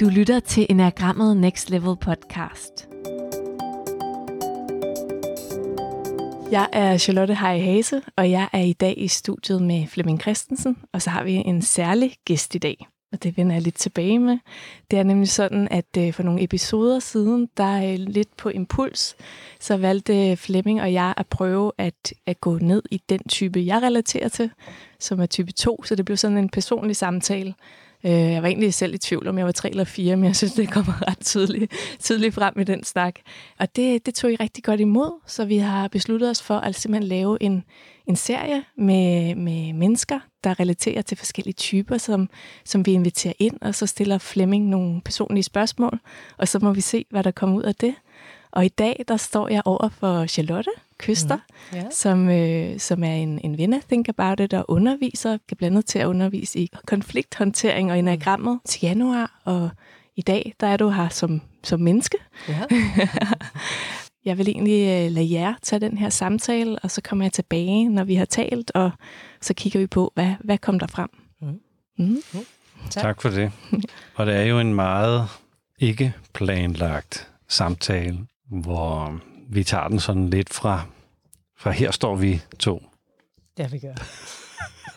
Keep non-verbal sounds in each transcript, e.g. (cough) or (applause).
Du lytter til Enagrammet Next Level podcast. Jeg er Charlotte Hej Hase, og jeg er i dag i studiet med Flemming Christensen, og så har vi en særlig gæst i dag, og det vender jeg lidt tilbage med. Det er nemlig sådan, at øh, for nogle episoder siden, der er lidt på impuls, så valgte øh, Flemming og jeg at prøve at, at gå ned i den type, jeg relaterer til, som er type 2, så det blev sådan en personlig samtale, Øh, jeg var egentlig selv i tvivl, om jeg var tre eller fire, men jeg synes, det kommer (laughs) ret tydeligt, tydeligt frem i den snak. Og det, det tog I rigtig godt imod, så vi har besluttet os for at simpelthen lave en, en serie med, med mennesker, der relaterer til forskellige typer, som, som vi inviterer ind, og så stiller Flemming nogle personlige spørgsmål, og så må vi se, hvad der kommer ud af det. Og i dag, der står jeg over for Charlotte Køster, mm. yeah. som, øh, som er en, en ven af Think About It og underviser, kan blandt til at undervise i konflikthåndtering og enagrammet mm. til januar. Og i dag, der er du her som, som menneske. Yeah. (laughs) jeg vil egentlig øh, lade jer tage den her samtale, og så kommer jeg tilbage, når vi har talt, og så kigger vi på, hvad, hvad kom der frem. Mm. Mm. Mm. Tak. tak for det. (laughs) Og det er jo en meget ikke planlagt samtale, hvor vi tager den sådan lidt fra, fra her står vi to. Ja, vi gør.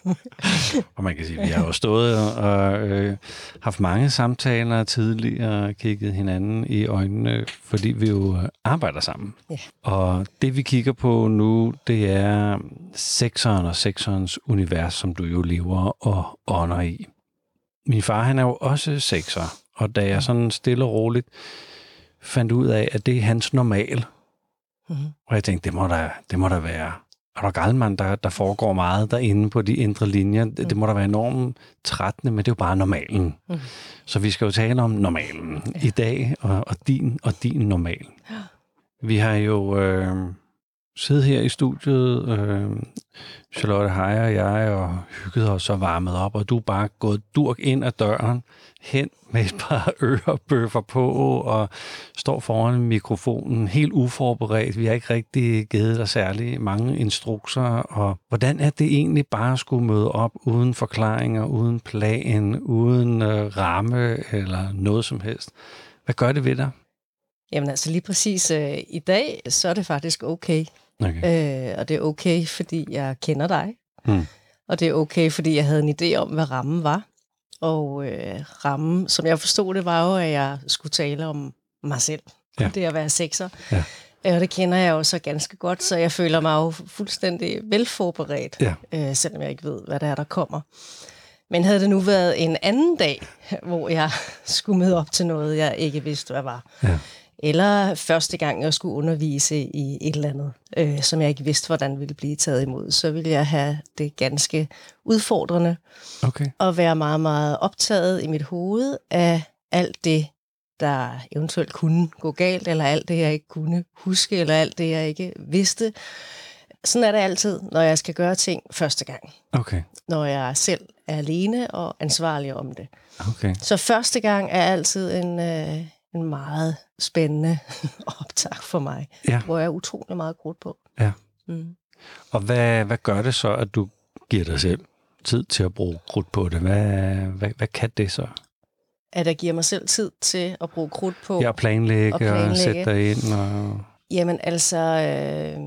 (laughs) og man kan sige, at vi har jo stået og øh, haft mange samtaler tidligere, kigget hinanden i øjnene, fordi vi jo arbejder sammen. Ja. Og det vi kigger på nu, det er sekseren og sekserens univers, som du jo lever og ånder i. Min far, han er jo også sekser, og da jeg sådan stille og roligt fandt ud af, at det er hans normal. Mm-hmm. Og jeg tænkte, det må der, det må der være. Der Galman, der, der foregår meget derinde på de indre linjer. Det, mm. det må der være enormt trættende, men det er jo bare normalen. Mm. Så vi skal jo tale om normalen ja. i dag, og, og, din, og din normal. Ja. Vi har jo øh, sidde her i studiet, øh, Charlotte Heier og jeg, og hygget os og varmet op, og du er bare gået durk ind ad døren, hen med et par (laughs) ørebøffer på, og står foran mikrofonen helt uforberedt. Vi har ikke rigtig givet dig særlig mange instrukser, og hvordan er det egentlig bare at skulle møde op uden forklaringer, uden plan, uden øh, ramme eller noget som helst? Hvad gør det ved dig? Jamen altså lige præcis øh, i dag, så er det faktisk okay okay. Øh, og det er okay, fordi jeg kender dig. Hmm. Og det er okay, fordi jeg havde en idé om, hvad rammen var. Og øh, rammen, som jeg forstod det, var jo, at jeg skulle tale om mig selv. Ja. Det at være sekser. Ja. Og det kender jeg jo så ganske godt, så jeg føler mig jo fuldstændig velforberedt, ja. øh, selvom jeg ikke ved, hvad der er, der kommer. Men havde det nu været en anden dag, hvor jeg skulle møde op til noget, jeg ikke vidste, hvad var, ja eller første gang jeg skulle undervise i et eller andet, øh, som jeg ikke vidste, hvordan ville blive taget imod, så ville jeg have det ganske udfordrende okay. og være meget, meget optaget i mit hoved af alt det, der eventuelt kunne gå galt, eller alt det, jeg ikke kunne huske, eller alt det, jeg ikke vidste. Sådan er det altid, når jeg skal gøre ting første gang. Okay. Når jeg selv er alene og ansvarlig om det. Okay. Så første gang er altid en, øh, en meget spændende (laughs) optag for mig, ja. hvor jeg er utrolig meget krudt på. Ja. Mm. Og hvad, hvad gør det så, at du giver dig selv tid til at bruge krudt på det? Hvad, hvad, hvad kan det så? At jeg giver mig selv tid til at bruge krudt på. Ja, planlægge og, planlægge. og sætte dig ind. Og... Jamen altså, øh,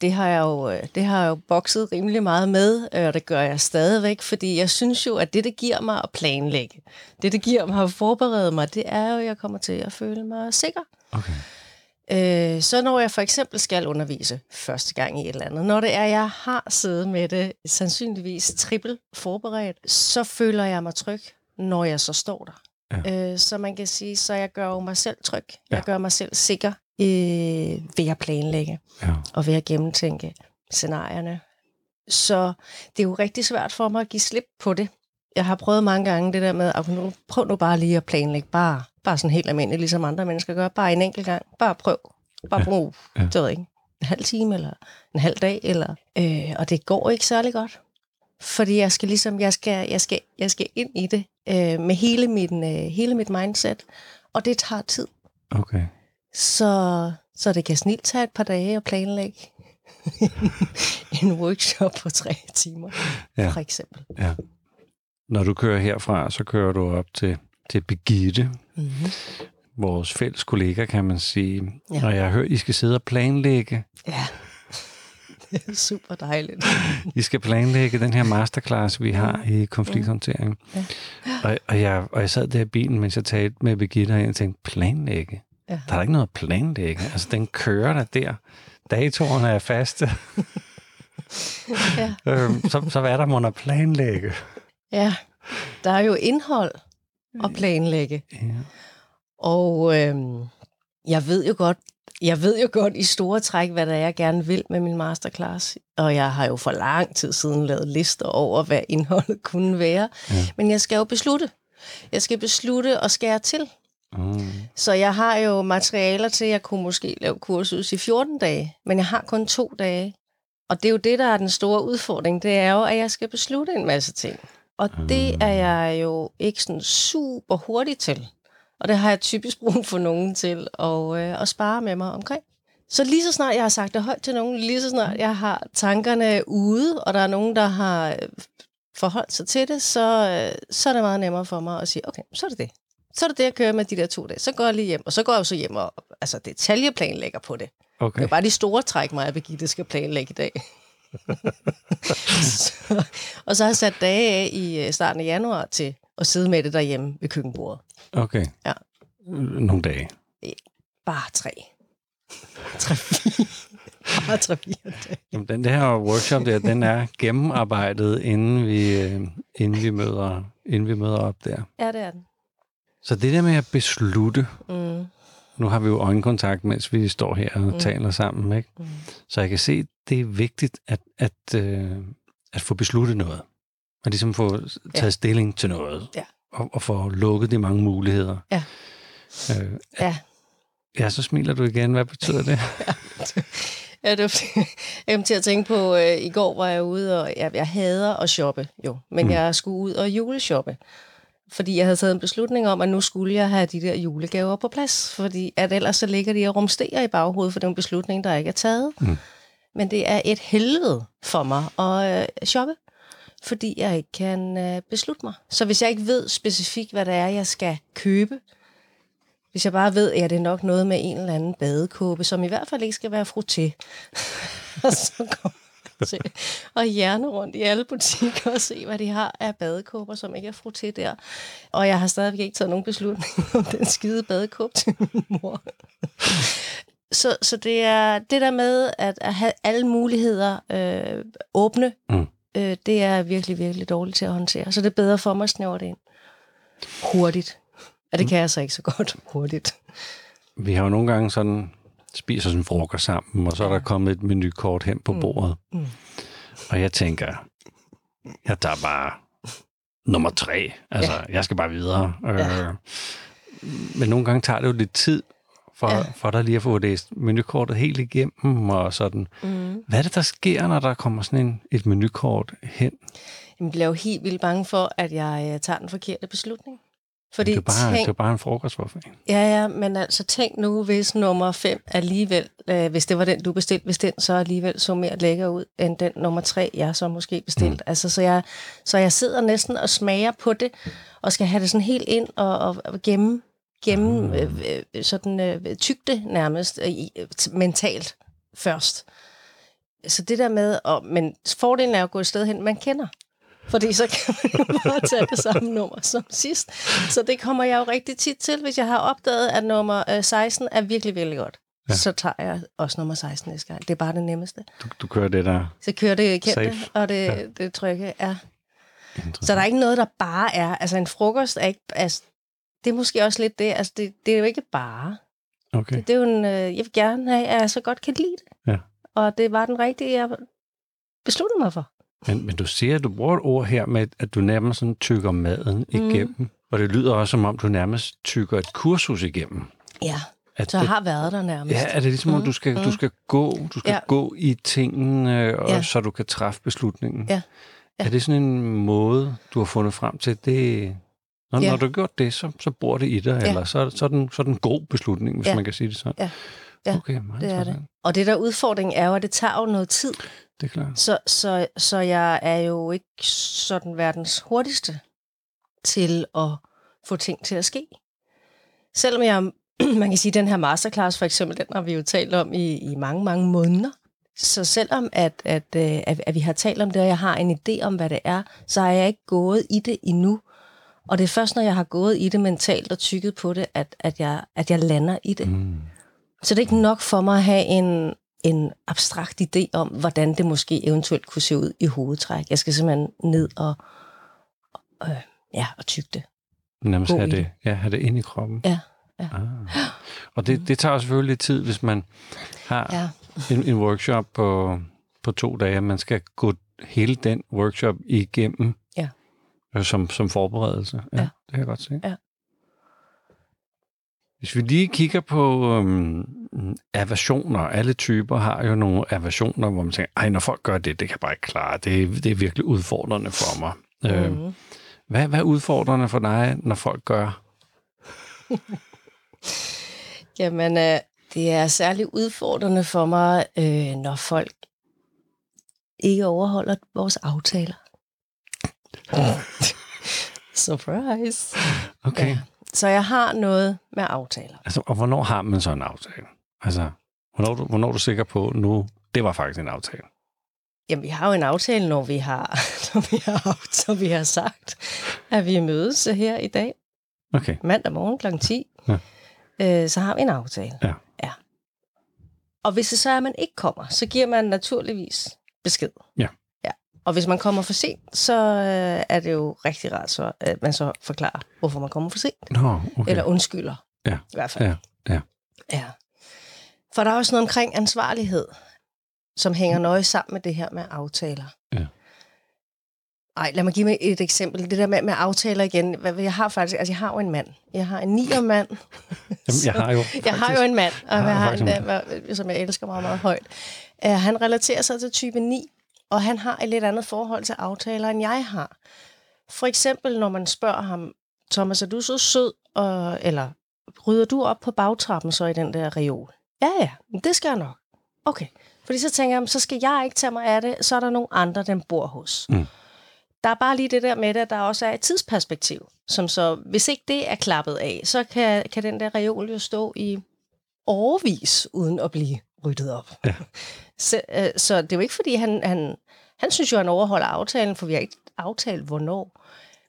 det har jeg jo, øh, det har jeg jo bokset rimelig meget med, øh, og det gør jeg stadigvæk, fordi jeg synes jo, at det, det giver mig at planlægge, det, det giver mig at forberede mig, det er jo, at jeg kommer til at føle mig sikker. Okay. Øh, så når jeg for eksempel skal undervise første gang i et eller andet, når det er, at jeg har siddet med det sandsynligvis trippel forberedt, så føler jeg mig tryg, når jeg så står der. Ja. Øh, så man kan sige, så jeg gør jo mig selv tryg. Ja. Jeg gør mig selv sikker øh, ved at planlægge ja. og ved at gennemtænke scenarierne. Så det er jo rigtig svært for mig at give slip på det. Jeg har prøvet mange gange det der med, at nu, prøv nu bare lige at planlægge, bare, bare sådan helt almindeligt, ligesom andre mennesker gør, bare en enkelt gang, bare prøv, bare brug, ja. ja. det ved ikke, en halv time eller en halv dag, eller, øh, og det går ikke særlig godt. Fordi jeg skal ligesom, jeg skal, jeg skal, jeg skal ind i det øh, med hele, min, øh, hele mit mindset, og det tager tid. Okay. Så, så det kan snilt tage et par dage at planlægge (laughs) en workshop på tre timer, ja. for eksempel. Ja. Når du kører herfra, så kører du op til til Begitte, mm-hmm. vores fælles kollega, kan man sige. Ja. Og jeg har hørt, I skal sidde og planlægge. Ja, (laughs) det er super dejligt. I skal planlægge den her masterclass, vi har i konflikthåndtering. Ja. Og, og, jeg, og jeg sad der i bilen, mens jeg talte med Birgitte, og jeg tænkte, planlægge? Ja. Der er ikke noget at planlægge. Altså, den kører der der. Datoerne er faste. (laughs) Ja. øhm, så, så hvad er der, må at planlægge? Ja, der er jo indhold at planlægge. Ja. Og øhm, jeg ved jo godt, jeg ved jo godt i store træk, hvad det er, jeg gerne vil med min masterclass. Og jeg har jo for lang tid siden lavet lister over, hvad indholdet kunne være. Ja. Men jeg skal jo beslutte. Jeg skal beslutte og skære til. Mm. Så jeg har jo materialer til, at jeg kunne måske lave kursus i 14 dage, men jeg har kun to dage. Og det er jo det, der er den store udfordring, det er jo, at jeg skal beslutte en masse ting. Og det er jeg jo ikke sådan super hurtig til. Og det har jeg typisk brug for nogen til at, øh, at spare med mig omkring. Så lige så snart jeg har sagt det højt til nogen, lige så snart jeg har tankerne ude, og der er nogen, der har øh, forholdt sig til det, så, øh, så er det meget nemmere for mig at sige, okay, så er det det. Så er det det, jeg kører med de der to dage. Så går jeg lige hjem, og så går jeg jo så hjem og altså, detaljeplanlægger på det. Det Okay. er bare de store træk, mig og Birgitte skal planlægge i dag. (laughs) så, og så har jeg sat dage af i øh, starten af januar til at sidde med det derhjemme ved køkkenbordet. okay. Ja. Nogle dage. Bare tre. tre. (laughs) Bare tre fire dage. Jamen, den her workshop der, den er gennemarbejdet, inden vi, øh, inden vi, møder, inden vi møder op der. Ja, det er den. Så det der med at beslutte, Mm. nu har vi jo øjenkontakt, mens vi står her og mm. taler sammen, ikke? Mm. Så jeg kan se, det er vigtigt at, at, øh, at få besluttet noget. At ligesom få taget Ja. stilling til noget. Ja. Og, og få lukket de mange muligheder. Ja. Øh, Ja. ja, så smiler du igen. Hvad betyder det? (laughs) Ja, det var, fordi- jeg kom til at tænke på, øh, i går var jeg ude, og jeg, jeg hader at shoppe, jo. Men mm. jeg skulle ud og juleshoppe. Fordi jeg havde taget en beslutning om, at nu skulle jeg have de der julegaver på plads. Fordi at ellers så ligger de og rumsterer i baghovedet, for det er en beslutning, der ikke er taget. Mm. Men det er et helvede for mig at øh, shoppe, fordi jeg ikke kan øh, beslutte mig. Så hvis jeg ikke ved specifikt, hvad det er, jeg skal købe, hvis jeg bare ved, at det er nok noget med en eller anden badekåbe, som i hvert fald ikke skal være frotté, og (laughs) så kommer til at hjerne rundt i alle butikker og se, hvad de har af badekåber, som ikke er frotté der. Og jeg har stadigvæk ikke taget nogen beslutning (laughs) om den skide badekåbe til min mor. Så, så det er det der med at, at have alle muligheder øh, åbne, Mm. øh, det er virkelig, virkelig dårligt til at håndtere. Så det er bedre for mig at snævre det ind. Hurtigt. Ja, det kan jeg så ikke så godt hurtigt. Vi har jo nogle gange sådan, spiser sådan frokost sammen, og så er der kommet et menukort hen på bordet. Mm. Og jeg tænker, jeg tager bare nummer tre. Altså, ja. jeg skal bare videre. Ja. Øh, men nogle gange tager det jo lidt tid, for, ja. Ja. for dig lige at få læst menukortet helt igennem, og sådan. Mm. Hvad er det, der sker, når der kommer sådan en, et menukort hen? Jeg bliver jo helt vildt bange for, at jeg øh, tager den forkerte beslutning. Fordi det er bare, tænk, det er bare en frokost for fan. Ja, ja, men altså tænk nu, hvis nummer 5 alligevel, øh, hvis det var den, du bestilte, hvis den så alligevel så mere lækker ud, end den nummer 3, jeg så måske bestilt. Mm. Altså, så, jeg, så jeg sidder næsten og smager på det, og skal have det sådan helt ind og, og, og gemme, gemme øh, øh, sådan øh, tygte nærmest øh, mentalt først. Så det der med, og, men fordelen er at gå et sted hen, man kender. Fordi så kan man jo (laughs) bare tage det samme nummer som sidst. Så det kommer jeg jo rigtig tit til, hvis jeg har opdaget, at nummer øh, 16 er virkelig, virkelig godt. Ja. Så tager jeg også nummer 16 næste gang. Det er bare det nemmeste. Du, du kører det der Så kører det kendte, Safe. og det, Ja. det trygge. Interessant. Så der er ikke noget, der bare er. Altså en frokost er ikke... Altså, det er måske også lidt det. Altså det, det er jo ikke bare. Okay. Det, det er jo en... Øh, jeg vil gerne have, at jeg så godt kan lide det. Ja. Og det var den rigtige, jeg besluttede mig for. Men, men du siger, at du bruger et ord her med, at du nærmest sådan tykker maden Mm. igennem. Og det lyder også, som om du nærmest tykker et kursus igennem. Ja, At så det, har været der nærmest. ja, er det ligesom, om Mm, du skal, du mm. skal gå, du skal Ja. gå i tingene, og, Ja. så du kan træffe beslutningen? Ja. Ja. Er det sådan en måde, du har fundet frem til, det, når, Ja. når du har gjort det, så, så bor det i dig, Ja. eller så, så, er den, så er den en god beslutning, hvis Ja. man kan sige det sådan? Ja. Ja, okay, meget det er det. Og det der udfordring er jo, at det tager jo noget tid. Det er klart. Så, så, så jeg er jo ikke sådan verdens hurtigste til at få ting til at ske. Selvom jeg, (clears throat) man kan sige, den her masterclass for eksempel, den har vi jo talt om i, i mange, mange måneder. Så selvom at, at, øh, at, at vi har talt om det, og jeg har en idé om, hvad det er, så har jeg ikke gået i det endnu. Og det er først, når jeg har gået i det mentalt og tykket på det, at, at, jeg, at jeg lander i det. Mm. Så det er ikke nok for mig at have en, en abstrakt idé om, hvordan det måske eventuelt kunne se ud i hovedtræk. Jeg skal simpelthen ned og, øh, ja, og tygge det. Nærmest have det, ja, have det ind i kroppen. Ja. ja. Ah. Og det, det tager selvfølgelig lidt tid, hvis man har ja. en, en workshop på, på to dage. Man skal gå hele den workshop igennem ja. Øh, som, som forberedelse. Ja, ja. Det kan jeg godt se. Ja. Hvis vi lige kigger på øhm, aversioner, alle typer har jo nogle aversioner, hvor man tænker, ej, når folk gør det, det kan jeg bare ikke klare. Det, det er virkelig udfordrende for mig. Mm. Øh, hvad, hvad er udfordrende for dig, når folk gør? (laughs) Jamen, øh, det er særligt udfordrende for mig, øh, når folk ikke overholder vores aftaler. (laughs) Surprise. Okay. Ja. Så jeg har noget med aftaler. Altså, og hvornår har man så en aftale? Altså, hvornår, du, hvornår er du sikker på, nu, det var faktisk en aftale? Jamen, vi har jo en aftale, når vi har, (laughs) når vi har, når vi har sagt, at vi mødes her i dag. Okay. Mandag morgen kl. 10. Ja. Øh, så har vi en aftale. Ja. ja. Og hvis det så er, at man ikke kommer, så giver man naturligvis besked. Ja. Og hvis man kommer for sent, så øh, er det jo rigtig rart, så, at man så forklarer, hvorfor man kommer for sent. Nå, okay. Eller undskylder. Ja. I hvert fald. Ja. ja. Ja. For der er også noget omkring ansvarlighed som hænger nøje sammen med det her med aftaler. Ja. Ej, lad mig give mig et eksempel. Det der med, med aftaler igen. Jeg har faktisk, altså jeg har jo en mand. Jeg har en nier mand. Jamen, jeg har jo faktisk, (laughs) Jeg har jo en mand, og jeg har en, en, som jeg elsker meget, meget højt. Uh, han relaterer sig til type 9, og han har et lidt andet forhold til aftaler, end jeg har. For eksempel, når man spørger ham, Thomas, er du så sød, og, eller rydder du op på bagtrappen så i den der reol? Ja, ja, det skal jeg nok. Okay. Fordi så tænker jeg, så skal jeg ikke tage mig af det, så er der nogle andre, den bor hos. Mm. Der er bare lige det der med det, at der også er et tidsperspektiv, som så, hvis ikke det er klappet af, så kan, kan den der reol jo stå i overvis, uden at blive ryddet op. Ja. (laughs) Så, øh, så det er jo ikke, fordi han, han, han synes jo, han overholder aftalen, for vi har ikke aftalt, hvornår.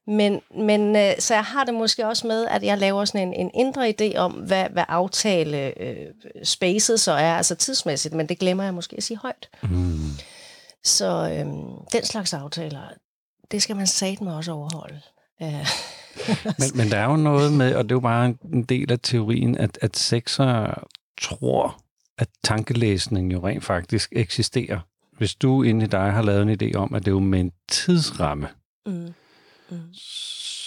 Men, men øh, så jeg har det måske også med, at jeg laver sådan en, en indre idé om, hvad, hvad aftale øh, spacet så er, altså tidsmæssigt, men det glemmer jeg måske at sige højt. Mm. Så øh, den slags aftaler, det skal man satme også overholde. Øh. (laughs) men, men der er jo noget med, og det er jo bare en del af teorien, at, at sexer tror, at tankelæsning jo rent faktisk eksisterer. Hvis du inde i dig har lavet en idé om, at det er jo med en tidsramme, mm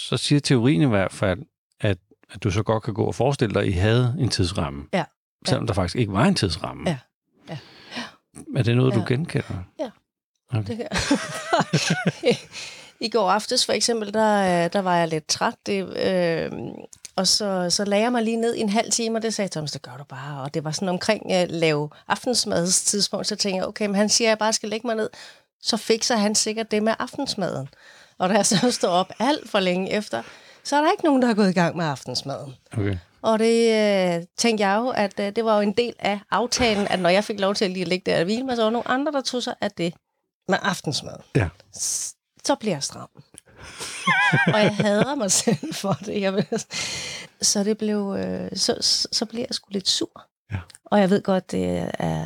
så siger teorien i hvert fald, at, at du så godt kan gå og forestille dig, at I havde en tidsramme. Ja. Selvom der faktisk ikke var en tidsramme. Ja. ja. Er det noget, ja. du genkender? Ja. Okay. Det kan (laughs) I går aftes for eksempel, der, der var jeg lidt træt. Det, øh, og så, så lagde jeg mig lige ned i en halv time, og det sagde Thomas, det gør du bare. Og det var sådan omkring at lave aftensmads tidspunkt, så tænkte jeg, okay, men han siger, at jeg bare skal lægge mig ned. Så fikser han sikkert det med aftensmaden. Og da jeg så (laughs) står op alt for længe efter, så er der ikke nogen, der har gået i gang med aftensmaden. Okay. Og det øh, tænkte jeg jo, at øh, det var jo en del af aftalen, at når jeg fik lov til at lige ligge der og hvile mig, så var nogle andre, der tog sig af det med aftensmad. Ja. Så bliver jeg stram. (laughs) (laughs) og jeg hader mig selv for det. Jeg vil, så det blev, øh, så, så bliver jeg sgu lidt sur. Ja. Og jeg ved godt, det er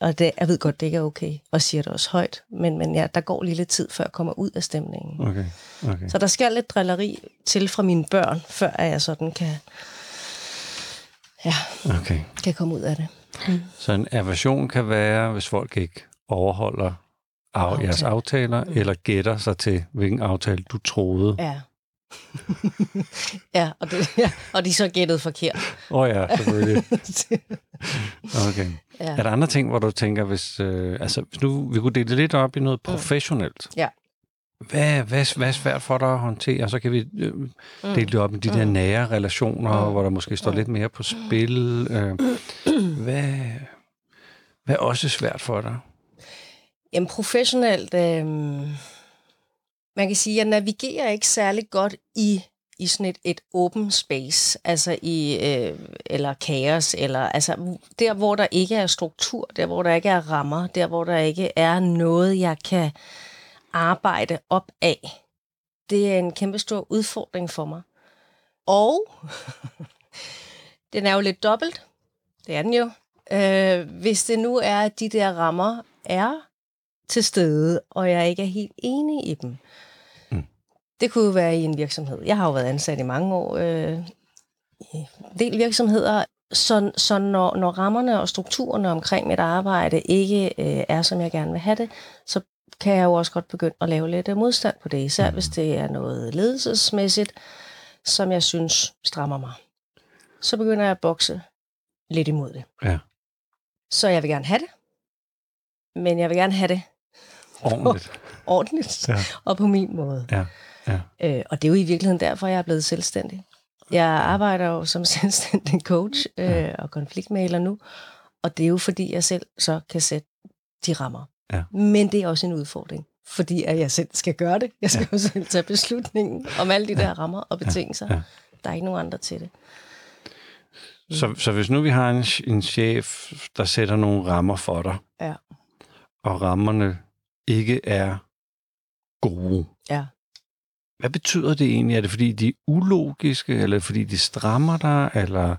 og det, jeg ved godt, det ikke er okay, og siger det også højt, men, men ja, der går lige lidt tid, før jeg kommer ud af stemningen. Okay. Okay. Så der skal lidt drilleri til fra mine børn, før jeg sådan kan, ja, okay. kan komme ud af det. Mm. Så en aversion kan være, hvis folk ikke overholder af, Aftale. jeres aftaler, mm. eller gætter sig til, hvilken aftale du troede. Ja. ja, og, det, ja, og de så gættet forkert. Åh oh ja, selvfølgelig. (laughs) Okay. Ja. Er der andre ting, hvor du tænker, hvis, øh, altså, hvis nu vi kunne dele lidt op i noget mm. professionelt? Ja. Hvad, hvad, hvad er svært for dig at håndtere? Så kan vi øh, mm. dele det op i de mm. der nære relationer, mm. hvor der måske står mm. lidt mere på spil. Øh, hvad, hvad er også svært for dig? Jamen professionelt, øh, man kan sige, at jeg navigerer ikke særlig godt i i sådan et, et open space, altså i, øh, eller kaos, eller altså der, hvor der ikke er struktur, der, hvor der ikke er rammer, der, hvor der ikke er noget, jeg kan arbejde op af. Det er en kæmpe stor udfordring for mig. Og (laughs) den er jo lidt dobbelt. Det er den jo. Øh, hvis det nu er, at de der rammer er til stede, og jeg ikke er helt enig i dem. Mm. Det kunne jo være i en virksomhed. Jeg har jo været ansat i mange år øh, i del virksomheder, så, så når, når rammerne og strukturerne omkring mit arbejde ikke øh, er, som jeg gerne vil have det, så kan jeg jo også godt begynde at lave lidt modstand på det, især mm. hvis det er noget ledelsesmæssigt, som jeg synes strammer mig. Så begynder jeg at bokse lidt imod det. Ja. Så jeg vil gerne have det, men jeg vil gerne have det ordentligt, (laughs) ordentligt ja. og på min måde. Ja. Ja. Øh, og det er jo i virkeligheden derfor, jeg er blevet selvstændig. Jeg arbejder jo som (laughs) selvstændig coach øh, ja. og konfliktmaler nu, og det er jo fordi, jeg selv så kan sætte de rammer. Ja. Men det er også en udfordring, fordi at jeg selv skal gøre det. Jeg skal ja. jo selv tage beslutningen om alle de der rammer og betingelser. Ja. Ja. Der er ikke nogen andre til det. Så, så hvis nu vi har en, en chef, der sætter nogle rammer for dig, ja. og rammerne ikke er gode, ja. hvad betyder det egentlig? Er det fordi, de er ulogiske, eller fordi de strammer dig, eller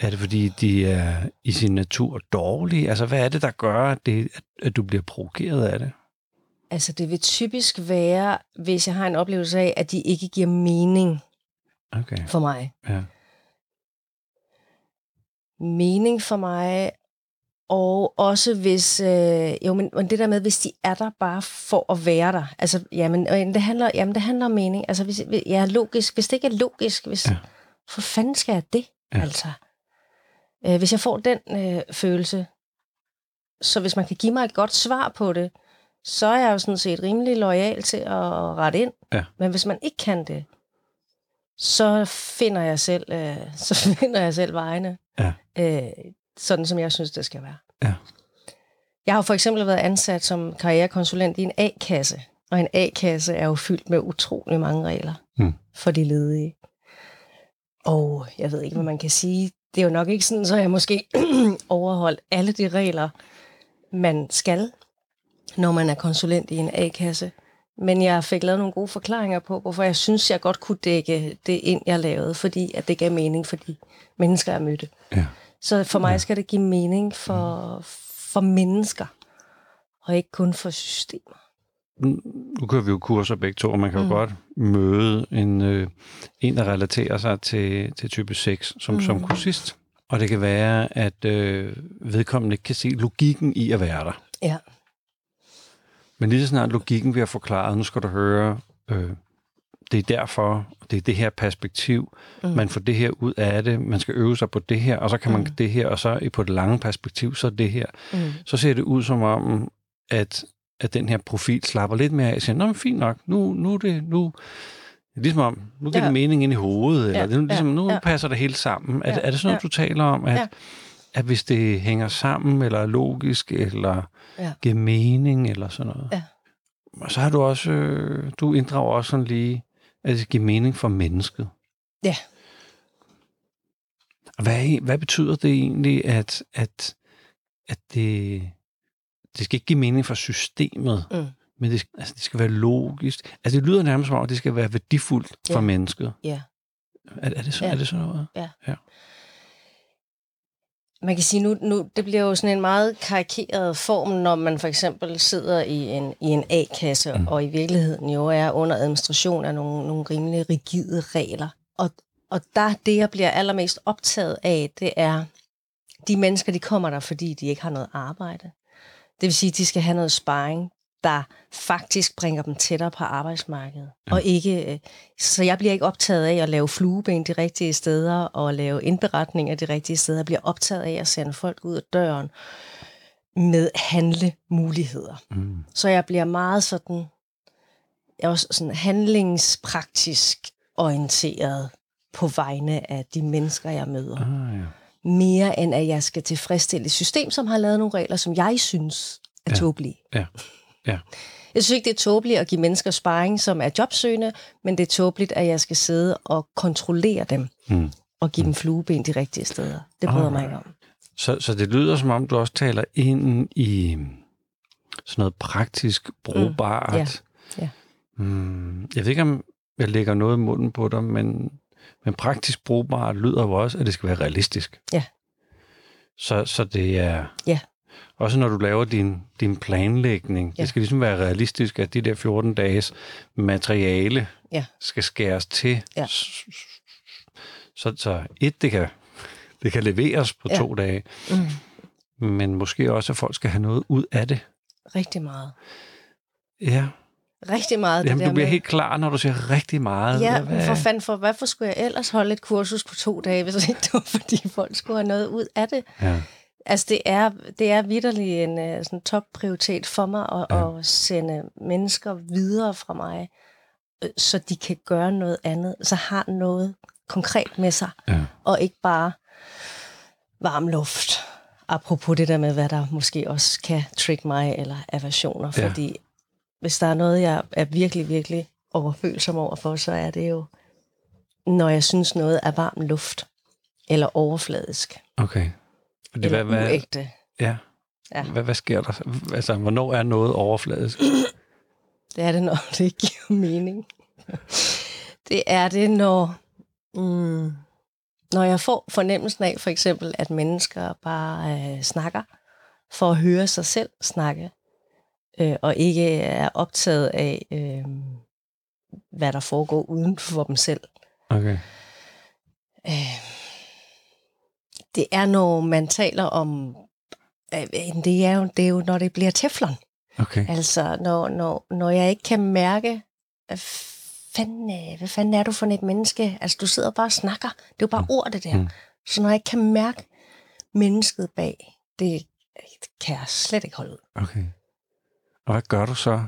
er det fordi, de er i sin natur dårlige? Altså, hvad er det, der gør, at, det, at du bliver provokeret af det? Altså, det vil typisk være, hvis jeg har en oplevelse af, at de ikke giver mening okay. for mig. Ja mening for mig, og også hvis, øh, jo, men, men det der med, hvis de er der bare for at være der. Altså, jamen, det handler, jamen, det handler om mening. Altså, hvis, ja, logisk. Hvis det ikke er logisk, hvis, ja. for fanden skal jeg det, ja. altså? Øh, hvis jeg får den øh, følelse, så hvis man kan give mig et godt svar på det, så er jeg jo sådan set rimelig lojal til at rette ind. Ja. Men hvis man ikke kan det, så finder jeg selv, øh, (laughs) så finder jeg selv vejene. Ja. Øh, sådan som jeg synes, det skal være. Ja. Jeg har for eksempel været ansat som karrierekonsulent i en A-kasse, og en A-kasse er jo fyldt med utrolig mange regler mm. for de ledige. Og jeg ved ikke, hvad man kan sige. Det er jo nok ikke sådan, så jeg måske (clears throat) overholdt alle de regler, man skal, når man er konsulent i en A-kasse. Men jeg fik lavet nogle gode forklaringer på, hvorfor jeg synes, jeg godt kunne dække det ind, jeg lavede, fordi at det gav mening for de mennesker, jeg mødte. Ja. Så for mig skal det give mening for, for mennesker, og ikke kun for systemer. Nu kører vi jo kurser begge to, og man kan jo mm. godt møde en, øh, en, der relaterer sig til, til type 6 som, mm. som kursist. Og det kan være, at øh, vedkommende ikke kan se logikken i at være der. Ja. Men lige så snart logikken bliver forklaret, nu skal du høre, øh, det er derfor, det er det her perspektiv, mm. man får det her ud af det, man skal øve sig på det her, og så kan man mm. det her, og så på det lange perspektiv, så det her. Mm. Så ser det ud som om, at, at den her profil slapper lidt mere af, og siger, nå, men fint nok, nu, nu er det, nu, Ligesom om, nu giver ja. det mening ind i hovedet, eller ja. det, ligesom, nu ja. passer det hele sammen. Er, ja. er det sådan noget, ja. du taler om, at, ja. at hvis det hænger sammen, eller er logisk, eller ja. giver mening eller sådan noget. Ja. Og så har du også, øh, du inddrager også sådan lige, at det giver mening for mennesket. Ja. Hvad, hvad betyder det egentlig, at, at, at det, det skal ikke give mening for systemet, mm. men det, altså, det skal være logisk. Altså det lyder nærmest som om, det skal være værdifuldt ja. for mennesket. Ja. Er, er, det, så, ja. er det sådan noget? Ja. ja man kan sige, nu, nu det bliver jo sådan en meget karikeret form, når man for eksempel sidder i en, i en A-kasse, mm. og i virkeligheden jo er under administration af nogle, nogle rimelig rigide regler. Og, og der det, jeg bliver allermest optaget af, det er, de mennesker, de kommer der, fordi de ikke har noget arbejde. Det vil sige, at de skal have noget sparring der faktisk bringer dem tættere på arbejdsmarkedet. Ja. Og ikke, øh, så jeg bliver ikke optaget af at lave flueben de rigtige steder og lave indberetninger de rigtige steder. Jeg bliver optaget af at sende folk ud af døren med handlemuligheder. Mm. Så jeg bliver meget sådan, jeg er også sådan handlingspraktisk orienteret på vegne af de mennesker, jeg møder. Ah, ja. Mere end at jeg skal tilfredsstille et system, som har lavet nogle regler, som jeg synes er ja. tåbelige. Ja. Ja. Jeg synes ikke, det er tåbeligt at give mennesker sparring, som er jobsøgende, men det er tåbeligt, at jeg skal sidde og kontrollere dem mm. og give dem flueben de rigtige steder. Det bryder oh. mig ikke om. Så, så det lyder som om, du også taler ind i sådan noget praktisk brugbart. Mm. Ja. Ja. Mm, jeg ved ikke, om jeg lægger noget i munden på dig, men, men praktisk brugbart lyder jo også, at det skal være realistisk. Ja. Så, så det er... Ja. Også når du laver din, din planlægning, ja. det skal ligesom være realistisk, at de der 14 dages materiale ja. skal skæres til. Ja. Så, så et, det kan, det kan leveres på ja. to dage, mm. men måske også, at folk skal have noget ud af det. Rigtig meget. Ja. Rigtig meget. Jamen, det der du bliver med... helt klar, når du siger rigtig meget. Ja, hvad? for fanden for, hvorfor skulle jeg ellers holde et kursus på to dage, hvis ikke det var, fordi folk skulle have noget ud af det? Ja. Altså, det er, det er vidderlig en uh, sådan top prioritet for mig at, ja. at sende mennesker videre fra mig, øh, så de kan gøre noget andet, så har noget konkret med sig, ja. og ikke bare varm luft. Apropos det der med, hvad der måske også kan trick mig, eller aversioner, ja. fordi hvis der er noget, jeg er virkelig, virkelig overfølsom over for, så er det jo, når jeg synes noget er varm luft, eller overfladisk. Okay. Det, eller hvad, hvad, uægte. Ja. ja. Hvad, hvad sker der? Altså, hvornår er noget overfladisk? (clears throat) det er det, når det ikke giver mening. det er det, når, mm, når jeg får fornemmelsen af, for eksempel, at mennesker bare øh, snakker, for at høre sig selv snakke, øh, og ikke er optaget af, øh, hvad der foregår uden for dem selv. Okay. Øh, det er, når man taler om, øh, det, er jo, det er jo, når det bliver teflon. Okay. Altså, når, når, når jeg ikke kan mærke, hvad fanden, hvad fanden er du for et menneske? Altså, du sidder bare og snakker. Det er jo bare mm. ord, det der. Mm. Så når jeg ikke kan mærke mennesket bag, det kan jeg slet ikke holde ud. Okay. Og hvad gør du så?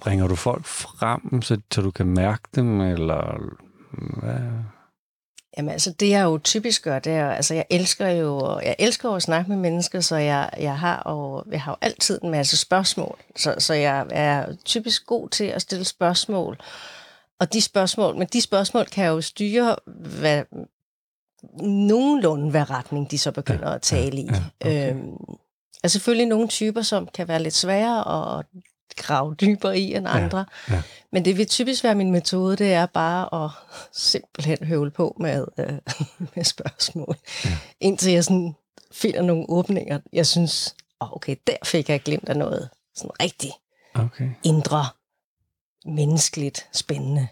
Bringer du folk frem, så, så du kan mærke dem, eller hvad? Jamen altså, det jeg jo typisk gør, det er, altså jeg elsker jo, jeg elsker jo at snakke med mennesker, så jeg, jeg har og jeg har jo altid en masse spørgsmål. Så, så jeg er typisk god til at stille spørgsmål. Og de spørgsmål, men de spørgsmål kan jo styre, hvad, nogenlunde hvad retning de så begynder ja, at tale i. Ja, okay. øhm, er selvfølgelig nogle typer, som kan være lidt sværere at grave dybere i end andre. Ja, ja. Men det vil typisk være min metode, det er bare at simpelthen høvle på med, øh, (laughs) med spørgsmål. Ja. Indtil jeg sådan finder nogle åbninger. Jeg synes, oh, okay, der fik jeg glemt af noget sådan rigtig okay. indre, menneskeligt spændende.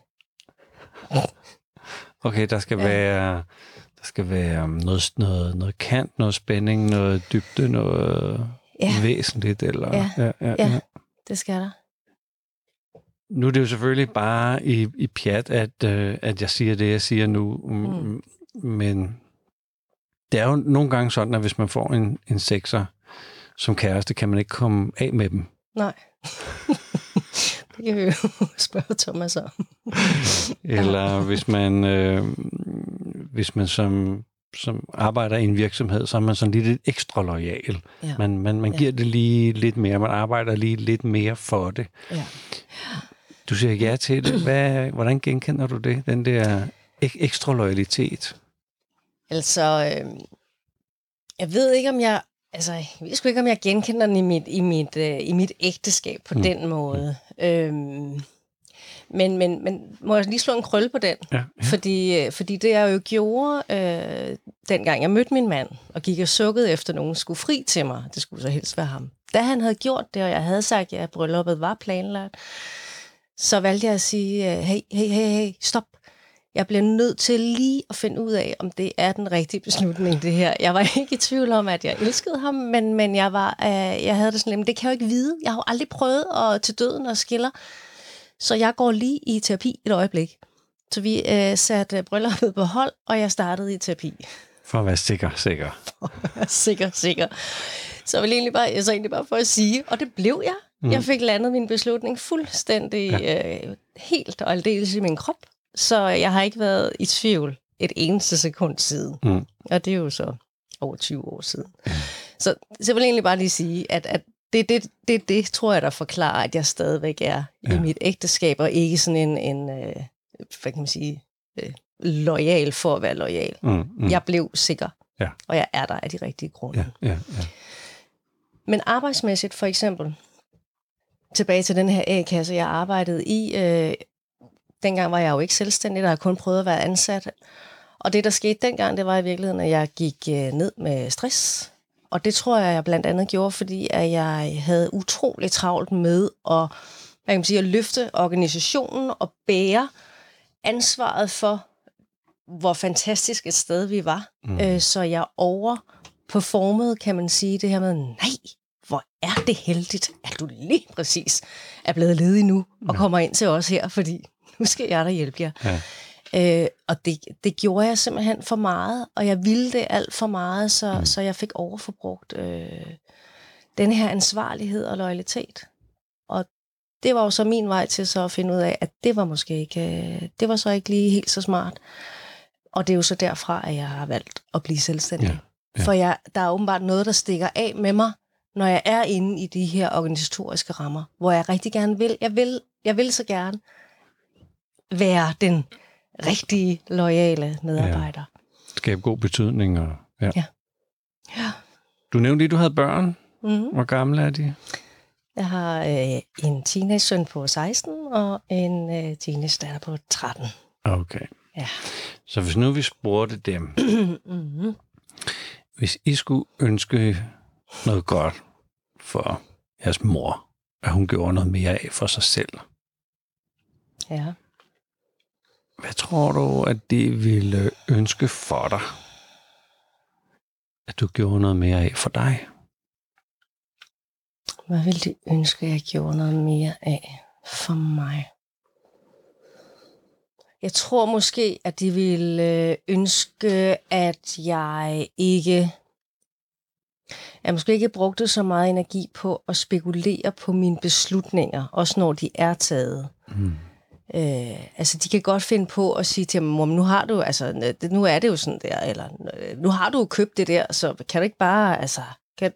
Okay, der skal ja. være der skal være noget, noget, noget kant, noget spænding, noget dybde, noget ja. væsentligt. Eller, ja. Ja, ja, ja, ja, det skal der. Nu er det jo selvfølgelig bare i, i pjat, at, øh, at jeg siger det, jeg siger nu, mm. men det er jo nogle gange sådan, at hvis man får en, en sekser som kæreste, kan man ikke komme af med dem. Nej. (laughs) det kan vi jo (laughs) spørge Thomas om. Eller (laughs) hvis man, øh, hvis man som, som arbejder i en virksomhed, så er man sådan lidt ekstra lojal. Ja. Man, man, man giver ja. det lige lidt mere, man arbejder lige lidt mere for det. Ja. Du siger ja til det. Hvad, hvordan genkender du det, den der ek- ekstra loyalitet? Altså, øh, jeg ved ikke, om jeg Altså, jeg ved sgu ikke, om jeg genkender den i mit, i mit, øh, i mit ægteskab på mm. den måde. Mm. Øhm, men, men, men må jeg lige slå en krølle på den? Ja, ja. Fordi, øh, fordi det jeg jo gjorde, øh, dengang jeg mødte min mand, og gik og sukkede efter nogen skulle fri til mig, det skulle så helst være ham. Da han havde gjort det, og jeg havde sagt, at brylluppet var planlagt, så valgte jeg at sige, øh, hey, hey, hey, hey, stop. Jeg bliver nødt til lige at finde ud af, om det er den rigtige beslutning, det her. Jeg var (laughs) ikke i tvivl om, at jeg elskede ham, men, men jeg, var, øh, jeg havde det sådan, men det kan jeg jo ikke vide. Jeg har jo aldrig prøvet at til døden og skiller. Så jeg går lige i terapi et øjeblik. Så vi øh, satte brylluppet på hold, og jeg startede i terapi. For at være sikker, sikker. For at være sikker, sikker. Så jeg vil egentlig bare, så egentlig bare for at sige, og det blev jeg. Mm. Jeg fik landet min beslutning fuldstændig ja. øh, helt og aldeles i min krop. Så jeg har ikke været i tvivl et eneste sekund siden. Mm. Og det er jo så over 20 år siden. Så, så jeg vil egentlig bare lige sige, at, at det, det, det, det tror jeg, der forklarer, at jeg stadigvæk er ja. i mit ægteskab, og ikke sådan en, en øh, hvad kan man sige, øh, lojal for at være lojal. Mm, mm. Jeg blev sikker, ja. og jeg er der af de rigtige grunde. Ja, ja, ja. Men arbejdsmæssigt for eksempel, tilbage til den her A-kasse, jeg arbejdede i, øh, dengang var jeg jo ikke selvstændig, der har kun prøvet at være ansat. Og det, der skete dengang, det var i virkeligheden, at jeg gik øh, ned med stress. Og det tror jeg, jeg blandt andet gjorde, fordi at jeg havde utrolig travlt med at, hvad kan man sige, at løfte organisationen og bære ansvaret for, hvor fantastisk et sted vi var. Mm. Øh, så jeg overperformede, kan man sige, det her med, nej, hvor er det heldigt, at du lige præcis er blevet ledig nu og ja. kommer ind til os her, fordi (laughs) nu skal jeg da hjælpe jer. Ja. Øh, og det, det gjorde jeg simpelthen for meget, og jeg ville det alt for meget, så, mm. så jeg fik overforbrugt øh, den her ansvarlighed og loyalitet. Og det var jo så min vej til så at finde ud af, at det var måske ikke, øh, det var så ikke lige helt så smart. Og det er jo så derfra, at jeg har valgt at blive selvstændig. Ja, ja. For jeg, der er åbenbart noget, der stikker af med mig, når jeg er inde i de her organisatoriske rammer, hvor jeg rigtig gerne vil. Jeg vil, jeg vil så gerne være den rigtige, lojale medarbejder. Ja. Skabe god betydning. Og, ja. ja. ja. Du nævnte lige, du havde børn. Mm-hmm. Hvor gamle er de? Jeg har øh, en teenage-søn på 16 og en øh, teenage-datter på 13. Okay. Ja. Så hvis nu vi spurgte dem, mm-hmm. (clears throat) hvis I skulle ønske noget godt for jeres mor, at hun gjorde noget mere af for sig selv. Ja. Hvad tror du, at det ville ønske for dig? At du gjorde noget mere af for dig? Hvad ville de ønske, at jeg gjorde noget mere af for mig? Jeg tror måske, at de ville ønske, at jeg ikke jeg måske ikke brugte så meget energi på at spekulere på mine beslutninger, også når de er taget. Mm. Øh, altså, de kan godt finde på at sige til mig, nu har du, altså, nu er det jo sådan der, eller nu har du jo købt det der, så kan du ikke bare, altså, kan,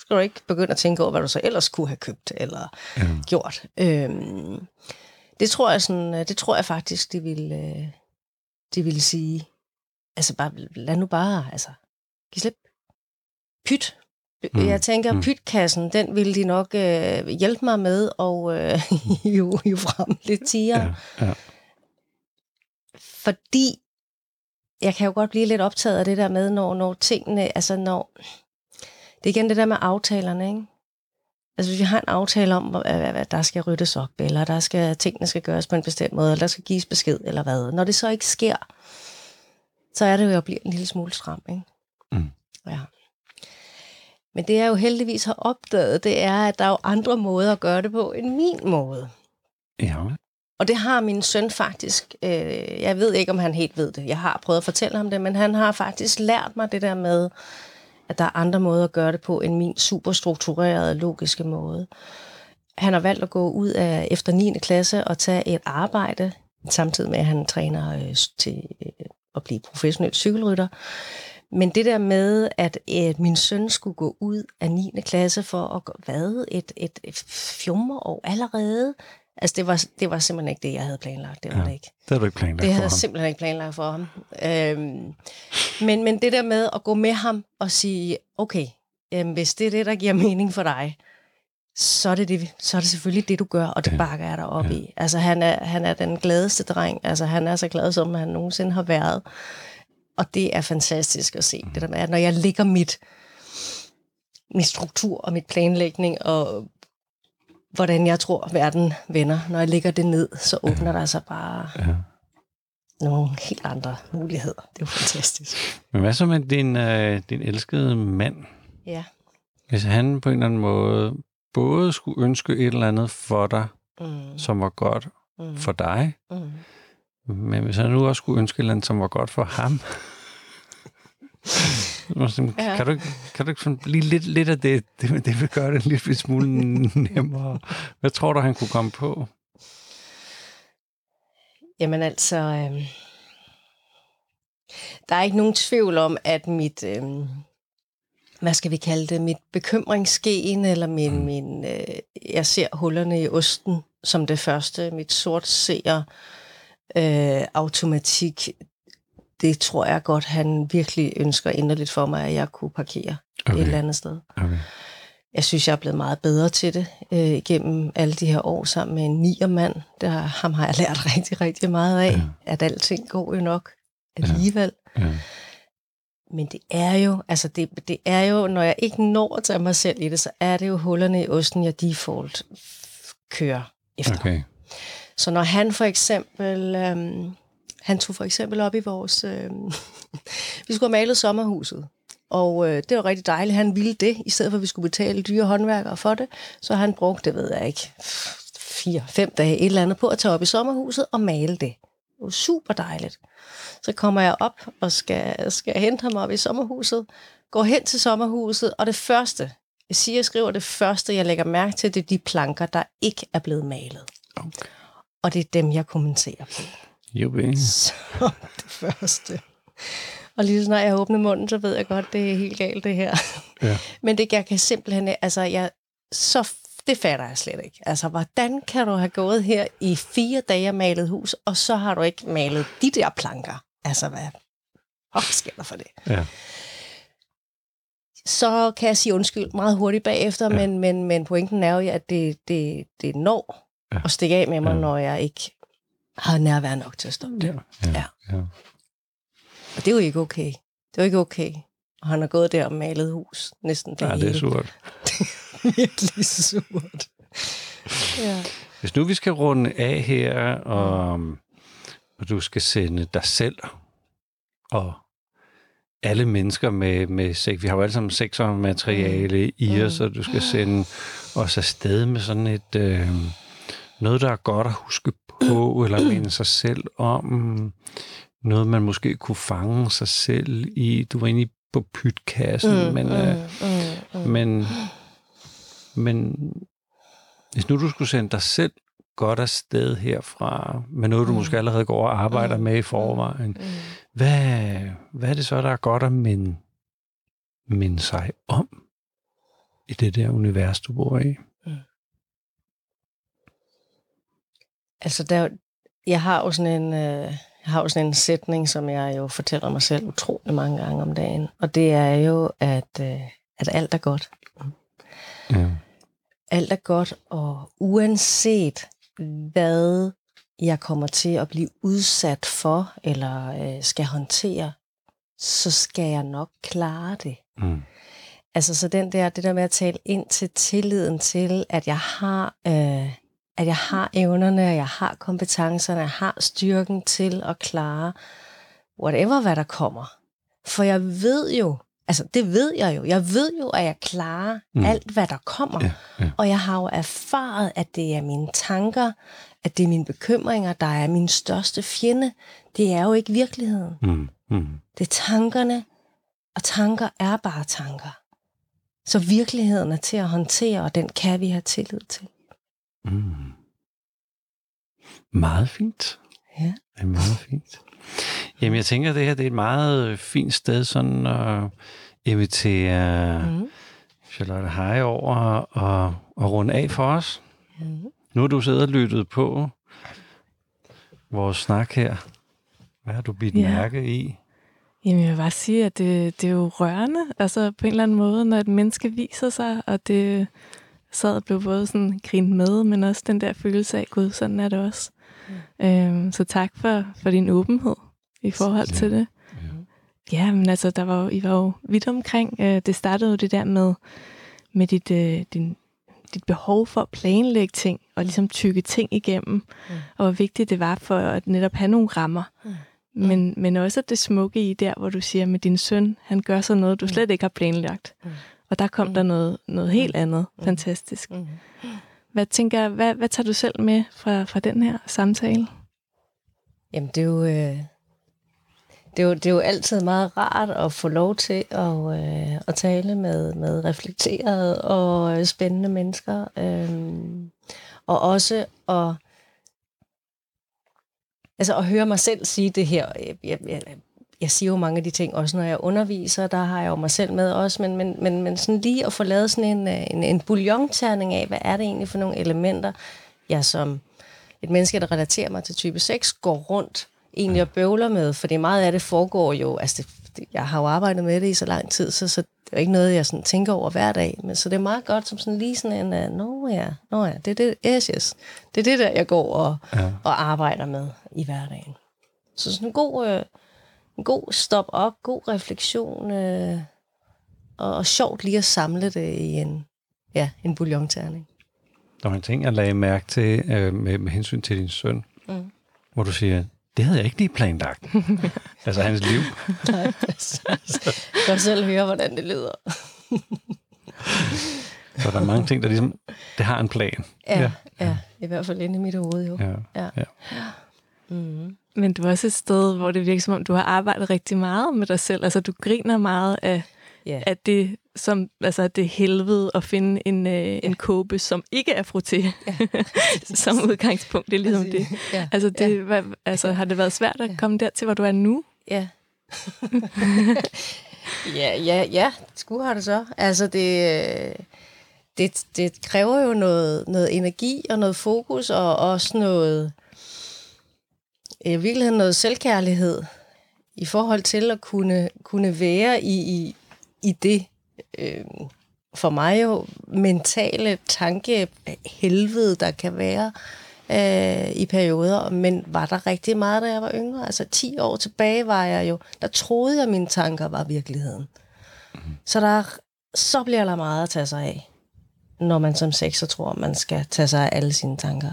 skal du ikke begynde at tænke over, hvad du så ellers kunne have købt, eller ja. gjort. Øh, det tror jeg sådan, det tror jeg faktisk, de ville, de ville sige, altså bare, lad nu bare, altså, giv slip. Pyt, Mm. Jeg tænker, mm. pytkassen, den vil de nok øh, hjælpe mig med og øh, (laughs) jo, jo frem lidt tiger. Ja, ja. Fordi jeg kan jo godt blive lidt optaget af det der med, når, når tingene, altså når, det er igen det der med aftalerne, ikke? Altså hvis vi har en aftale om, at der skal ryddes op, eller der skal, tingene skal gøres på en bestemt måde, eller der skal gives besked, eller hvad. Når det så ikke sker, så er det jo at blive en lille smule stram, ikke? Mm. Ja. Men det jeg jo heldigvis har opdaget, det er, at der er jo andre måder at gøre det på end min måde. Ja. Og det har min søn faktisk, øh, jeg ved ikke, om han helt ved det. Jeg har prøvet at fortælle ham det, men han har faktisk lært mig det der med, at der er andre måder at gøre det på end min superstrukturerede, logiske måde. Han har valgt at gå ud af efter 9. klasse og tage et arbejde, samtidig med at han træner øh, til øh, at blive professionel cykelrytter. Men det der med, at, at min søn skulle gå ud af 9. klasse for at hvad, et, et, et fjummerår allerede, altså det var, det var simpelthen ikke det, jeg havde planlagt. Det var ja, det ikke. Det havde du ikke planlagt Det havde jeg simpelthen ikke planlagt for ham. Øhm, men, men det der med at gå med ham og sige, okay, øhm, hvis det er det, der giver mening for dig, så er det, det, så er det selvfølgelig det, du gør, og det ja. bakker jeg dig op ja. i. Altså, han er, han er den gladeste dreng. Altså, han er så glad, som han nogensinde har været. Og det er fantastisk at se, det der med, at når jeg ligger mit, mit struktur og mit planlægning, og hvordan jeg tror, verden vender, når jeg ligger det ned, så åbner der sig bare ja. nogle helt andre muligheder. Det er jo fantastisk. Men hvad så med din, øh, din elskede mand? Ja. Hvis han på en eller anden måde både skulle ønske et eller andet for dig, mm. som var godt mm. for dig, mm men hvis han nu også skulle ønske et eller andet, som var godt for ham, (laughs) ja. kan du ikke, kan du ikke sådan lige lidt, lidt af det, det, det vil gøre det en lille smule (laughs) nemmere. Hvad tror du, han kunne komme på? Jamen altså, øh, der er ikke nogen tvivl om, at mit, øh, hvad skal vi kalde det, mit bekymringsgen, eller min, mm. min øh, jeg ser hullerne i osten som det første, mit sort ser øh, automatik, det tror jeg godt, han virkelig ønsker inderligt for mig, at jeg kunne parkere okay. et eller andet sted. Okay. Jeg synes, jeg er blevet meget bedre til det øh, gennem alle de her år sammen med en niermand. Der, ham har jeg lært (laughs) rigtig, rigtig meget af, ja. at alting går jo nok alligevel. Ja. Ja. Men det er jo, altså det, det er jo, når jeg ikke når at tage mig selv i det, så er det jo hullerne i osten, jeg default kører efter. Okay. Så når han for eksempel, øhm, han tog for eksempel op i vores, øhm, (laughs) vi skulle have malet sommerhuset, og øh, det var rigtig dejligt, han ville det, i stedet for at vi skulle betale dyre håndværkere for det, så han brugte, det ved jeg ikke, fire-fem dage et eller andet på at tage op i sommerhuset og male det. Det var super dejligt. Så kommer jeg op og skal, skal hente ham op i sommerhuset, går hen til sommerhuset, og det første, jeg siger, jeg skriver det første, jeg lægger mærke til, det er de planker, der ikke er blevet malet. Okay. Og det er dem, jeg kommenterer på. Jo, Så (laughs) det første. Og lige så snart jeg åbner munden, så ved jeg godt, det er helt galt det her. Ja. Men det jeg kan simpelthen, altså jeg, så det fatter jeg slet ikke. Altså, hvordan kan du have gået her i fire dage og malet hus, og så har du ikke malet de der planker? Altså, hvad, hvad sker der for det? Ja. Så kan jeg sige undskyld meget hurtigt bagefter, ja. men, men, men pointen er jo, at det, det, det når ja. at stikke af med mig, ja. når jeg ikke har nærvær nok til at stoppe det. Ja. Ja. Ja. Og det er jo ikke okay. Det er jo ikke okay. Og han har gået der og malet hus næsten det Ja, det er surt. (laughs) det er virkelig surt. ja. Hvis nu vi skal runde af her, og, og du skal sende dig selv og alle mennesker med, med sex. Vi har jo alle sammen sexmateriale mm. i os, mm. og du skal sende os afsted med sådan et... Øh, noget, der er godt at huske på, eller minde sig selv om. Noget, man måske kunne fange sig selv i. Du var inde på pytkassen, mm, men, mm, øh, mm, mm. men, men hvis nu du skulle sende dig selv godt afsted herfra, med noget, du mm. måske allerede går og arbejder mm. med i forvejen, mm. hvad, hvad er det så, der er godt at minde, minde sig om i det der univers, du bor i? Altså, der, jeg har jo sådan en... Øh, jeg har jo sådan en sætning, som jeg jo fortæller mig selv utrolig mange gange om dagen, og det er jo, at, øh, at alt er godt. Ja. Alt er godt, og uanset hvad jeg kommer til at blive udsat for, eller øh, skal håndtere, så skal jeg nok klare det. Mm. Altså så den der, det der med at tale ind til tilliden til, at jeg har, øh, at jeg har evnerne, at jeg har kompetencerne, jeg har styrken til at klare whatever, hvad der kommer. For jeg ved jo, altså det ved jeg jo, jeg ved jo, at jeg klarer mm. alt, hvad der kommer. Ja, ja. Og jeg har jo erfaret, at det er mine tanker, at det er mine bekymringer, der er min største fjende. Det er jo ikke virkeligheden. Mm. Mm. Det er tankerne, og tanker er bare tanker. Så virkeligheden er til at håndtere, og den kan vi have tillid til. Mm. Meget fint. Ja. Det er meget fint. Jamen, jeg tænker, at det her det er et meget fint sted sådan at invitere mm. Charlotte Hej over og, og runde af for os. Mm. Nu har du siddet og lyttet på vores snak her. Hvad har du bidt ja. mærke i? Jamen, jeg vil bare sige, at det, det er jo rørende, altså på en eller anden måde, når et menneske viser sig, og det sad og blev både sådan grint med, men også den der følelse af, gud, sådan er det også. Mm. Øhm, så tak for, for din åbenhed i forhold ja. til det. Ja. ja, men altså, der var jo, I var jo vidt omkring. Øh, det startede jo det der med, med dit, øh, din, dit behov for at planlægge ting, og ligesom tykke ting igennem, mm. og hvor vigtigt det var for at netop have nogle rammer. Mm. Men, men også det smukke i der, hvor du siger med din søn, han gør så noget, du slet ikke har planlagt. Mm. Og der kom mm. der noget, noget helt andet mm. fantastisk. Mm. Hvad tænker hvad, hvad tager du selv med fra, fra den her samtale? Jamen, det er jo... Øh det er, jo, det er jo altid meget rart at få lov til at, øh, at tale med, med reflekterede og spændende mennesker. Øh, og også at, altså at høre mig selv sige det her. Jeg, jeg, jeg siger jo mange af de ting, også når jeg underviser, der har jeg jo mig selv med også, men, men, men, men sådan lige at få lavet sådan en, øh, en, en bouillonterning af, hvad er det egentlig for nogle elementer, jeg som et menneske, der relaterer mig til type 6, går rundt egentlig og bøvler med, fordi meget af det foregår jo, altså det, jeg har jo arbejdet med det i så lang tid, så, så det er ikke noget, jeg sådan tænker over hver dag, men så det er meget godt som sådan lige sådan en, uh, nå ja, nå ja, det er det, yes, yes. det er det der, jeg går og, ja. og arbejder med i hverdagen. Så sådan en god, øh, god stop op, god refleksion, øh, og, og sjovt lige at samle det i en, ja, en bouillonterning. Der var en ting, jeg lagde mærke til øh, med, med hensyn til din søn, mm. hvor du siger, det havde jeg ikke lige planlagt. (laughs) altså hans liv. (laughs) Nej, præcis. Jeg kan selv høre, hvordan det lyder. (laughs) Så der er mange ting, der ligesom, det har en plan. Ja, ja, ja. i hvert fald inde i mit hoved jo. Ja, ja. ja. Mm. Men du er også et sted, hvor det virker som om, du har arbejdet rigtig meget med dig selv. Altså, du griner meget af, yeah. af det, som, altså, det helvede at finde en, øh, yeah. en kåbe, som ikke er frotté, yeah. (laughs) som udgangspunkt. Det er ligesom det. Yeah. Altså, det yeah. hvad, altså, har det været svært at komme dertil, hvor du er nu? Ja. (laughs) ja, ja, ja. Skulle har det så. Altså, det... Det, det kræver jo noget, noget energi og noget fokus, og også noget, i virkeligheden noget selvkærlighed i forhold til at kunne, kunne være i, i, i det, øh, for mig jo, mentale tanke helvede, der kan være øh, i perioder. Men var der rigtig meget, da jeg var yngre? Altså 10 år tilbage var jeg jo, der troede jeg, at mine tanker var virkeligheden. Så der så bliver der meget at tage sig af, når man som sekser tror, man skal tage sig af alle sine tanker.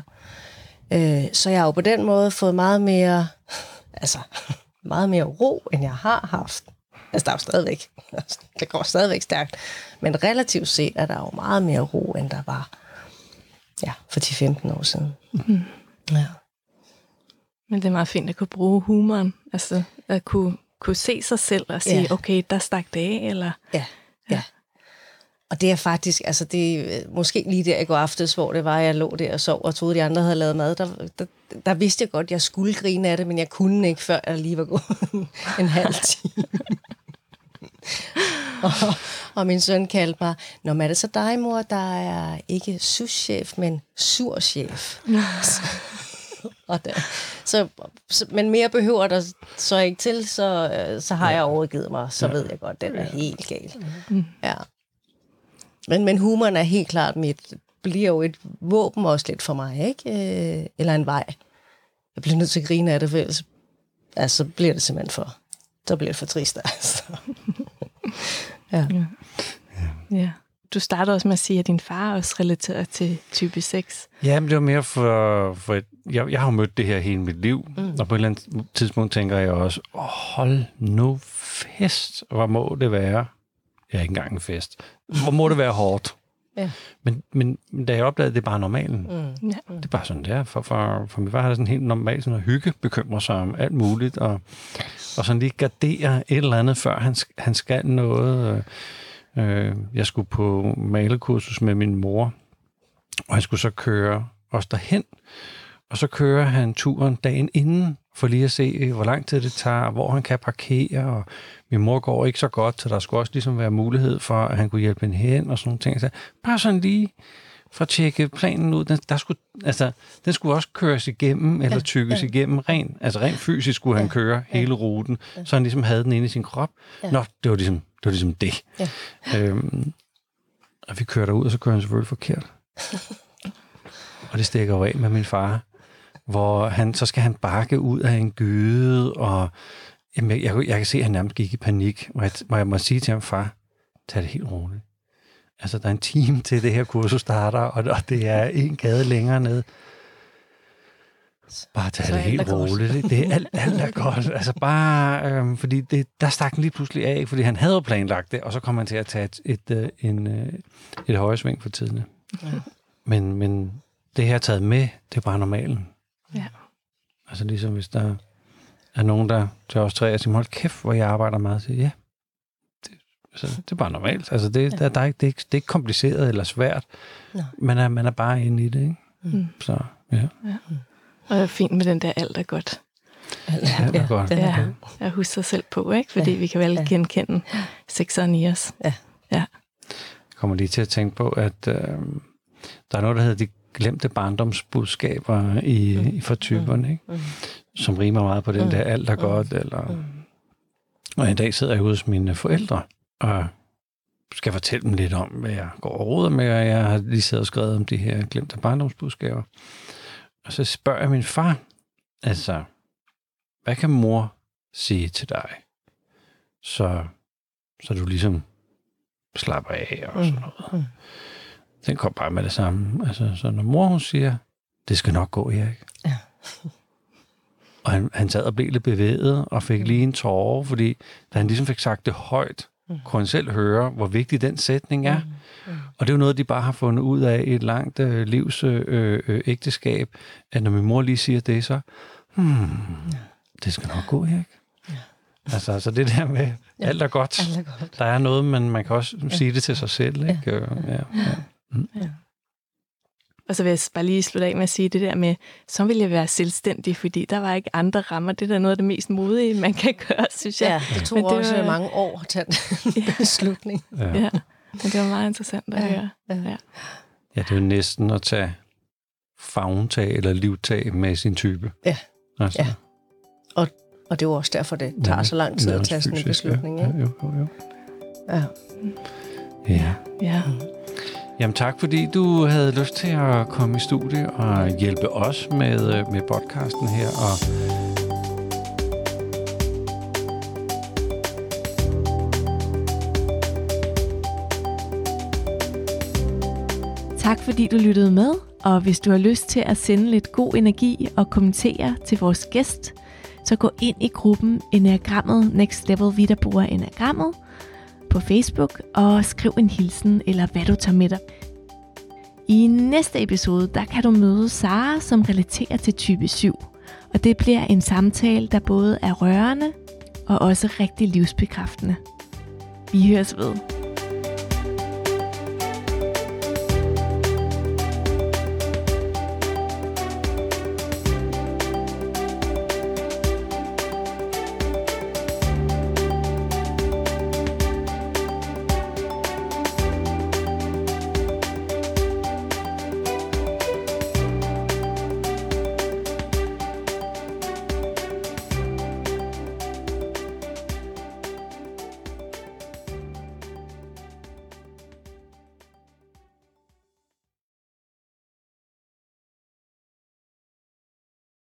Øh, så jeg har jo på den måde fået meget mere, altså meget mere ro, end jeg har haft. Altså der er jo stadigvæk, det går stadigvæk stærkt, men relativt set er der jo meget mere ro, end der var ja, for 10-15 år siden. Mm. Ja. Men det er meget fint at kunne bruge humoren, altså at kunne, kunne se sig selv og sige, ja. okay, der stak det af, eller... Ja, ja. Og det er faktisk, altså det er måske lige der i går aftes, hvor det var, jeg lå der og sov og troede, de andre havde lavet mad, der, der, der vidste jeg godt, at jeg skulle grine af det, men jeg kunne ikke, før jeg lige var gået (laughs) en halv time. (laughs) og, og min søn kaldte mig, Nå, er det så dig, mor, der er ikke souschef, men surchef? (laughs) og der, så, så, men mere behøver der så ikke til, så, så har jeg overgivet mig, så ved jeg godt, den er helt galt. Mm. Ja. Men, men humoren er helt klart mit, bliver jo et våben også lidt for mig, ikke? Øh, eller en vej. Jeg bliver nødt til at grine af det, for ellers altså, så bliver det simpelthen for, så bliver det for trist. (laughs) Altså. ja. ja. ja. Du starter også med at sige, at din far også relaterer til type 6. Ja, men det var mere for, for jeg, jeg har mødt det her hele mit liv, mm. og på et eller andet tidspunkt tænker jeg også, oh, hold nu fest, hvor må det være, Ja, ikke engang en fest. Hvor må det være hårdt? Ja. Men, men da jeg opdagede, at det er bare normalen. Mm. Ja. Det er bare sådan, det er. For, for, for min far har det sådan helt normalt sådan at hygge, bekymre sig om alt muligt, og, og sådan lige gardere et eller andet, før han, han skal noget. Øh, jeg skulle på malekursus med min mor, og han skulle så køre os derhen, og så kører han turen dagen inden, for lige at se, hvor lang tid det tager, hvor han kan parkere, og min mor går ikke så godt, så der skulle også ligesom være mulighed for, at han kunne hjælpe hende hen og sådan nogle ting. Så bare sådan lige for at tjekke planen ud. Den, der skulle, altså, den skulle også køres igennem, eller tykkes ja. igennem. Ren, altså rent fysisk skulle ja. han køre ja. hele ruten, ja. så han ligesom havde den inde i sin krop. Ja. Nå, det var ligesom det. Var ligesom det. Ja. Øhm, og vi kører derud, og så kører han selvfølgelig forkert. (laughs) og det stikker jo af med min far, hvor han, så skal han bakke ud af en gyde, og Jamen, jeg, jeg, kan se, at han nærmest gik i panik, hvor jeg, hvor jeg må sige til ham, far, tag det helt roligt. Altså, der er en time til det her kursus starter, og, og det er en gade længere ned. Bare tag det helt roligt. Det, det er alt, alt er godt. Altså bare, øhm, fordi det, der stak den lige pludselig af, fordi han havde planlagt det, og så kom han til at tage et, et, et, øh, en, øh, et højresving for tidene. Ja. Men, men det her taget med, det er bare normalen. Ja. Altså ligesom hvis der er nogen, der til os tre og siger, hold kæft, hvor jeg arbejder meget. Så ja, det, så det er bare normalt. Altså, det, ja. der, der er ikke, det, er ikke, det er ikke kompliceret eller svært. No. Man, er, man er bare inde i det, ikke? Mm. Så, ja. ja. Og det er fint med den der alt er godt. Ja, det er godt. Ja, jeg husker sig selv på, ikke? fordi ja. vi kan vel ja. genkende sekseren i os. Ja. ja. Jeg kommer lige til at tænke på, at øh, der er noget, der hedder de glemte barndomsbudskaber i, mm. i for typerne, ikke? Mm. som rimer meget på den mm. der alt er godt. Eller... Mm. Og en dag sidder jeg hos mine forældre og skal fortælle dem lidt om, hvad jeg går og råder med, og jeg har lige siddet og skrevet om de her glemte barndomsbudskaber. Og så spørger jeg min far, altså, hvad kan mor sige til dig, så, så du ligesom slapper af og sådan noget. Mm. Den kom bare med det samme. Altså, så når mor hun siger, det skal nok gå, Erik. Ja. (laughs) og han, han sad og blev lidt bevæget og fik lige en tårer, fordi da han ligesom fik sagt det højt, mm. kunne han selv høre, hvor vigtig den sætning er. Mm. Mm. Og det er jo noget, de bare har fundet ud af i et langt øh, livs øh, øh, ægteskab, at når min mor lige siger det, så, hmm, ja. det skal nok gå, Erik. Ja. Altså, altså det der med, ja. alt er godt. Alt er godt. Der er noget, men man kan også sige det til sig selv. Ikke? Ja. Ja. Ja. Mm. Ja. Og så vil jeg bare lige slutte af med at sige det der med, så vil jeg være selvstændig, fordi der var ikke andre rammer. Det er da noget af det mest modige, man kan gøre, synes jeg. Ja, det tog Men det også var... mange år at tage den (laughs) ja. beslutning. Ja. ja, men det var meget interessant at ja. høre. Ja. Ja. ja, det er jo næsten at tage fagntag eller livtag med sin type. Ja, altså. ja. Og, og det er jo også derfor, det tager ja, så lang tid at tage sådan en beslutning. Ja, ja, jo, jo, jo. Ja. Ja. ja. Mm. Jamen tak, fordi du havde lyst til at komme i studie og hjælpe os med, øh, med podcasten her. Og Tak fordi du lyttede med, og hvis du har lyst til at sende lidt god energi og kommentere til vores gæst, så gå ind i gruppen Enagrammet Next Level, vi bruger Enagrammet, på Facebook og skriv en hilsen eller hvad du tager med dig. I næste episode, der kan du møde Sara, som relaterer til type 7. Og det bliver en samtale, der både er rørende og også rigtig livsbekræftende. Vi høres ved.